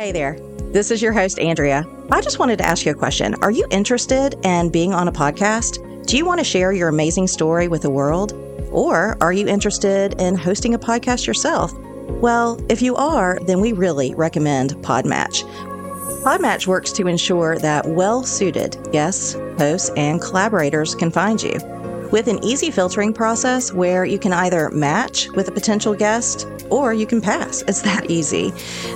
Hey there. This is your host, Andrea. I just wanted to ask you a question. Are you interested in being on a podcast? Do you want to share your amazing story with the world? Or are you interested in hosting a podcast yourself? Well, if you are, then we really recommend Podmatch. Podmatch works to ensure that well suited guests, hosts, and collaborators can find you. With an easy filtering process where you can either match with a potential guest or you can pass. It's that easy.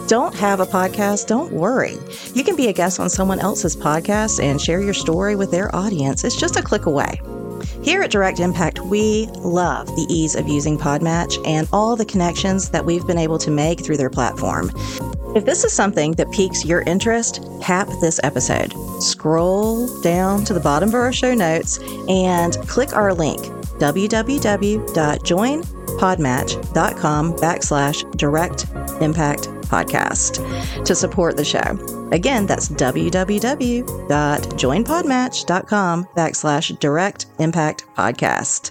Don't have a podcast? Don't worry. You can be a guest on someone else's podcast and share your story with their audience. It's just a click away. Here at Direct Impact, we love the ease of using Podmatch and all the connections that we've been able to make through their platform. If this is something that piques your interest, tap this episode. Scroll down to the bottom of our show notes and click our link www.joinpodmatch.com backslash direct impact podcast to support the show. Again, that's www.joinpodmatch.com backslash direct impact podcast.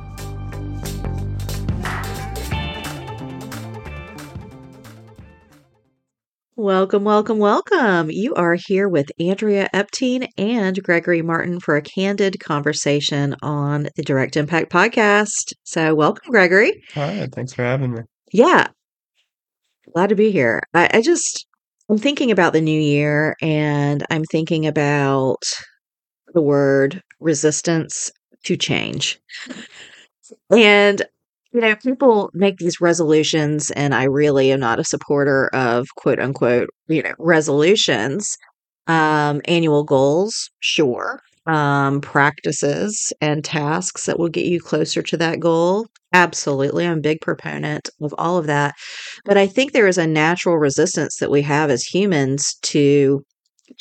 Welcome, welcome, welcome. You are here with Andrea Epting and Gregory Martin for a candid conversation on the Direct Impact podcast. So, welcome, Gregory. Hi, thanks for having me. Yeah, glad to be here. I, I just, I'm thinking about the new year and I'm thinking about the word resistance to change. And you know, people make these resolutions, and I really am not a supporter of quote unquote, you know, resolutions. Um, annual goals, sure. Um, practices and tasks that will get you closer to that goal. Absolutely. I'm a big proponent of all of that. But I think there is a natural resistance that we have as humans to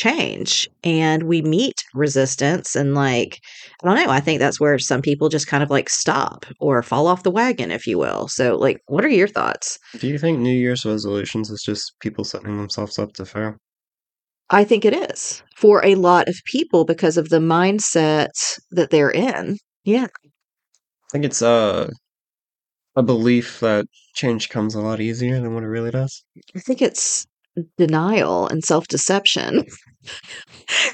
change and we meet resistance and like i don't know i think that's where some people just kind of like stop or fall off the wagon if you will. So like what are your thoughts? Do you think New Year's resolutions is just people setting themselves up to fail? i think it is for a lot of people because of the mindset that they're in. Yeah. I think it's uh, a belief that change comes a lot easier than what it really does. i think it's denial and self-deception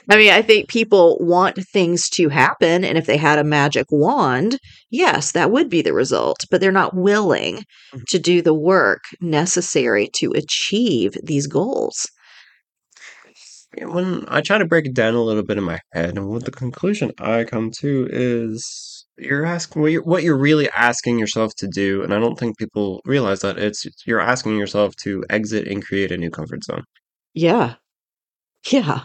I mean, I think people want things to happen. And if they had a magic wand, yes, that would be the result. But they're not willing Mhm. to do the work necessary to achieve these goals. When I try to break it down a little bit in my head, and what the conclusion I come to is you're asking what you're, what you're really asking yourself to do, and I don't think people realize that it's you're asking yourself to exit and create a new comfort zone. Yeah. Yeah.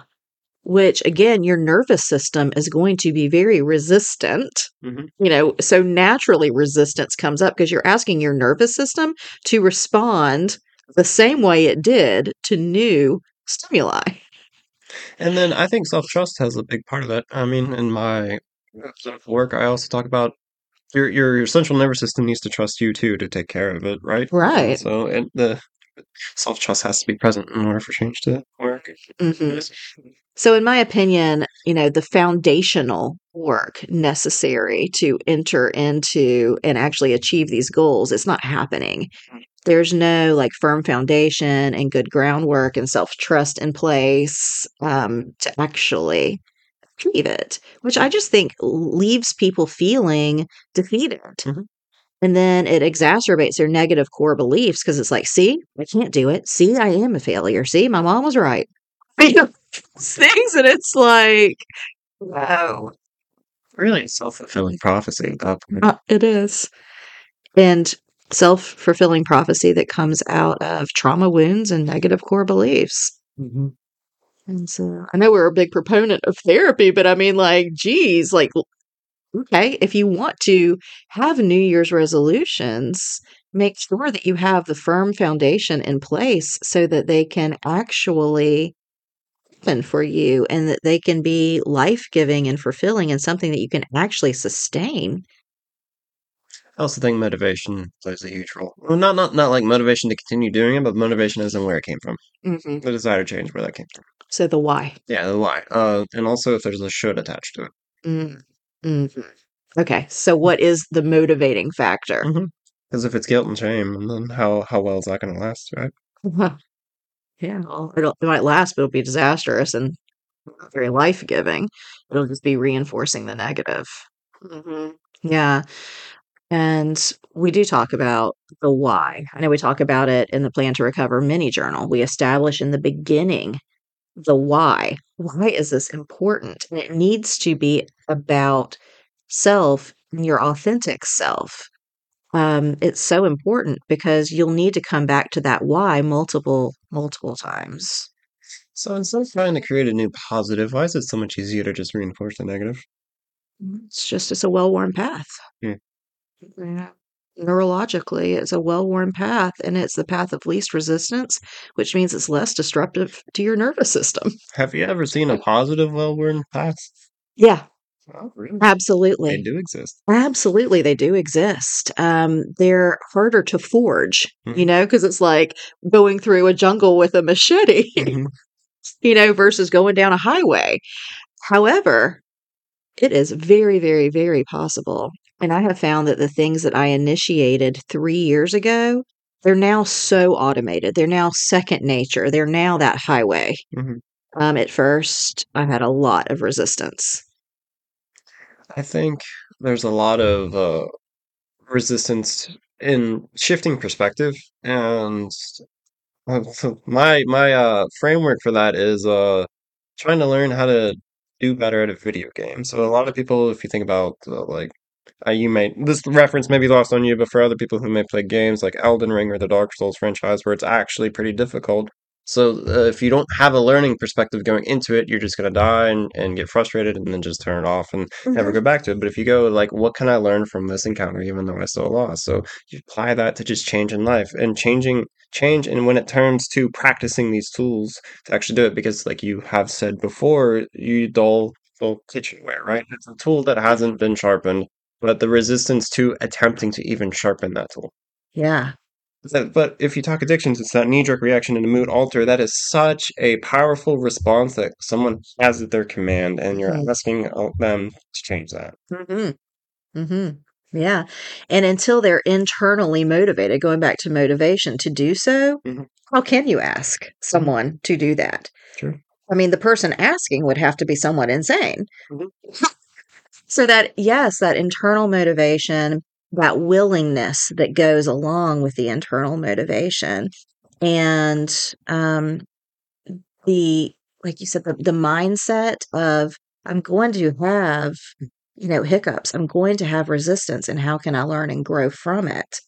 Which, again, your nervous system is going to be very resistant. Mhm. You know, so naturally resistance comes up because you're asking your nervous system to respond the same way it did to new stimuli. And then I think self trust has a big part of that. I mean, in my work, I also talk about your your your central nervous system needs to trust you too to take care of it, right? Right. so, and the self trust has to be present in order for change to work. hmm So, in my opinion, you know, the foundational work necessary to enter into and actually achieve these goals is not happening. There's no like firm foundation and good groundwork and self trust in place um, to actually achieve it, which I just think leaves people feeling defeated. Mhm. And then it exacerbates their negative core beliefs because it's like, see, I can't do it. See, I am a failure. See, my mom was right. You know, things, and it's like, wow, Really, self fulfilling prophecy at that point. uh, it is. And self fulfilling prophecy that comes out of trauma wounds and negative core beliefs. Mhm. And so I know we're a big proponent of therapy, but I mean, like, geez, like, okay, if you want to have New Year's resolutions, make sure that you have the firm foundation in place so that they can actually happen for you and that they can be life giving and fulfilling and something that you can actually sustain. I also think motivation plays a huge role. Well, not not not like motivation to continue doing it, but motivation as in where it came from. hmm The desire to change where that came from. So the why. Yeah, the why. Uh, and also if there's a should attached to it. Mm. Mhm. Okay, so what is the motivating factor? Because if it's guilt and shame, and then how how well is that going to last, right? Well, yeah, well, it might last, but it'll be disastrous and not very life giving. It'll just be reinforcing the negative. hmm Yeah. And we do talk about the why. I know we talk about it in the Plan to Recover mini journal. We establish in the beginning the why. Why is this important? And it needs to be about self and your authentic self. Um, it's so important because you'll need to come back to that why multiple, multiple times. So instead of trying to create a new positive, why is it so much easier to just reinforce the negative? It's just it's a well-worn path. Hmm. Yeah. Neurologically, it's a well-worn path, and it's the path of least resistance, which means it's less disruptive to your nervous system. Have you ever seen a positive well-worn path? Yeah, Oh, really? absolutely. They do exist. Absolutely, they do exist. Um, they're harder to forge, you Mhm. know, because it's like going through a jungle with a machete, Mhm. you know, versus going down a highway. However, it is very, very, very possible. And I have found that the things that I initiated three years ago, they're now so automated. They're now second nature. They're now that highway. Mhm. Um, at first, I had a lot of resistance. I think there's a lot of uh, resistance in shifting perspective, and uh, my my uh, framework for that is uh, trying to learn how to do better at a video game. So a lot of people, if you think about uh, like uh, you may this reference may be lost on you, but for other people who may play games like Elden Ring or the Dark Souls franchise, where it's actually pretty difficult. So uh, if you don't have a learning perspective going into it, you're just gonna die and, and get frustrated and then just turn it off and never go back to it. But if you go like, what can I learn from this encounter, even though I still lost? So you apply that to just change in life and changing change. And when it turns to practicing these tools to actually do it, because like you have said before, you dull dull kitchenware, right? It's a tool that hasn't been sharpened, but the resistance to attempting to even sharpen that tool. Yeah. That- But if you talk addictions, it's that knee jerk reaction and a mood alter. That is such a powerful response that someone has at their command, and you're Mhm. asking uh, them to change that. Mm-hmm. Mm-hmm. Yeah. And until they're internally motivated, going back to motivation to do so, Mhm. how can you ask someone to do that? Sure. I mean, the person asking would have to be somewhat insane. Mhm. So that, yes, that internal motivation, that willingness that goes along with the internal motivation, and um, the, like you said, the, the mindset of, I'm going to have, you know, hiccups. I'm going to have resistance, and how can I learn and grow from it?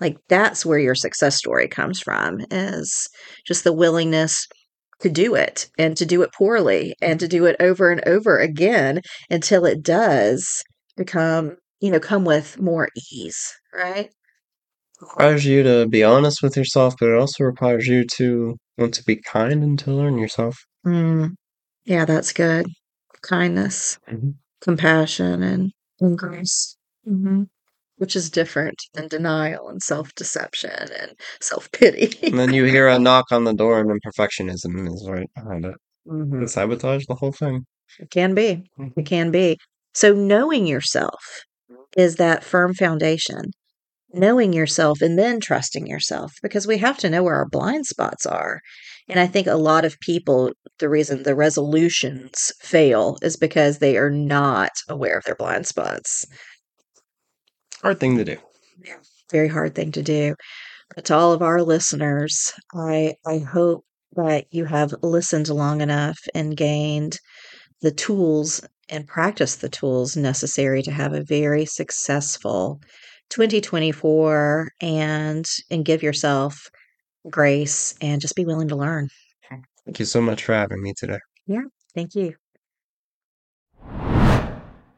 Like that's where your success story comes from, is just the willingness to do it and to do it poorly and to do it over and over again until it does become, you know, come with more ease, right? requires you to be honest with yourself, but it also requires you to want to be kind and to learn yourself. Mm, yeah, that's good. Kindness, Mhm. compassion, and, and grace, hmm which is different than denial and self deception and self pity. And then you hear a knock on the door, and then perfectionism is right behind it. Mhm. To sabotage the whole thing. It can be. It can be. So, knowing yourself is that firm foundation. Knowing yourself and then trusting yourself because we have to know where our blind spots are. And I think a lot of people, the reason the resolutions fail is because they are not aware of their blind spots. Hard thing to do. Yeah, Very hard thing to do. But to all of our listeners, I I hope that you have listened long enough and gained the tools and practice the tools necessary to have a very successful 2024 and and give yourself grace and just be willing to learn. Thank you so much for having me today. Yeah, thank you.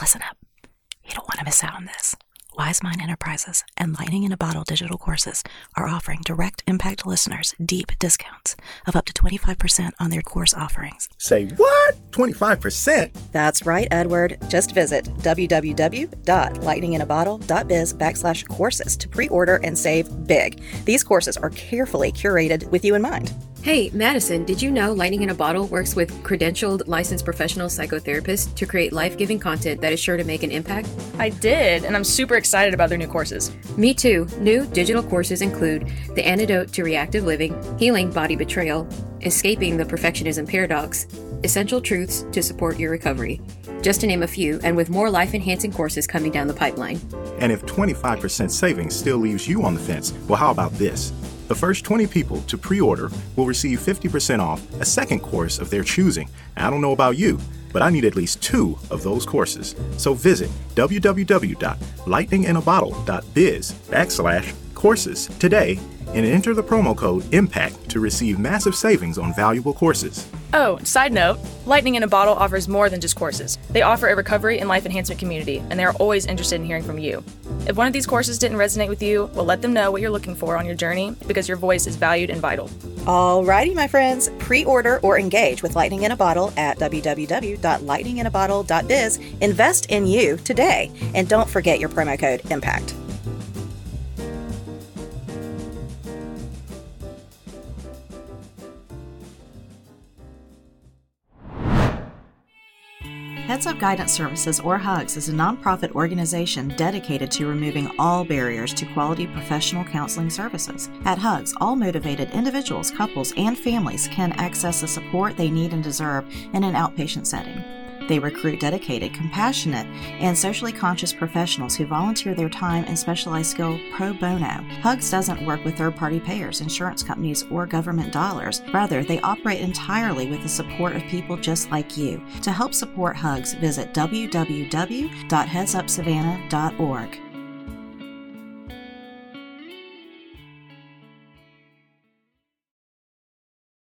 Listen up. You don't want to miss out on this. Wise Mind Enterprises and Lightning in a Bottle digital courses are offering direct impact listeners deep discounts of up to 25% on their course offerings. Say what? 25%? That's right, Edward. Just visit www.lightninginabottle.biz backslash courses to pre-order and save big. These courses are carefully curated with you in mind. Hey, Madison, did you know Lightning in a Bottle works with credentialed licensed professional psychotherapists to create life giving content that is sure to make an impact? I did, and I'm super excited about their new courses. Me too. New digital courses include The Antidote to Reactive Living, Healing Body Betrayal, Escaping the Perfectionism Paradox, Essential Truths to Support Your Recovery. Just to name a few, and with more life enhancing courses coming down the pipeline. And if 25% savings still leaves you on the fence, well, how about this? The first 20 people to pre order will receive 50% off a second course of their choosing. I don't know about you, but I need at least two of those courses. So visit www.lightninginabottle.biz backslash courses today and enter the promo code IMPACT to receive massive savings on valuable courses. Oh, side note Lightning in a Bottle offers more than just courses. They offer a recovery and life enhancement community, and they are always interested in hearing from you. If one of these courses didn't resonate with you, well, let them know what you're looking for on your journey because your voice is valued and vital. Alrighty, my friends, pre order or engage with Lightning in a Bottle at www.lightninginabottle.biz. Invest in you today, and don't forget your promo code IMPACT. Heads Up Guidance Services, or HUGS, is a nonprofit organization dedicated to removing all barriers to quality professional counseling services. At HUGS, all motivated individuals, couples, and families can access the support they need and deserve in an outpatient setting. They recruit dedicated, compassionate, and socially conscious professionals who volunteer their time and specialized skill pro bono. HUGS doesn't work with third party payers, insurance companies, or government dollars. Rather, they operate entirely with the support of people just like you. To help support HUGS, visit www.headsupsavannah.org.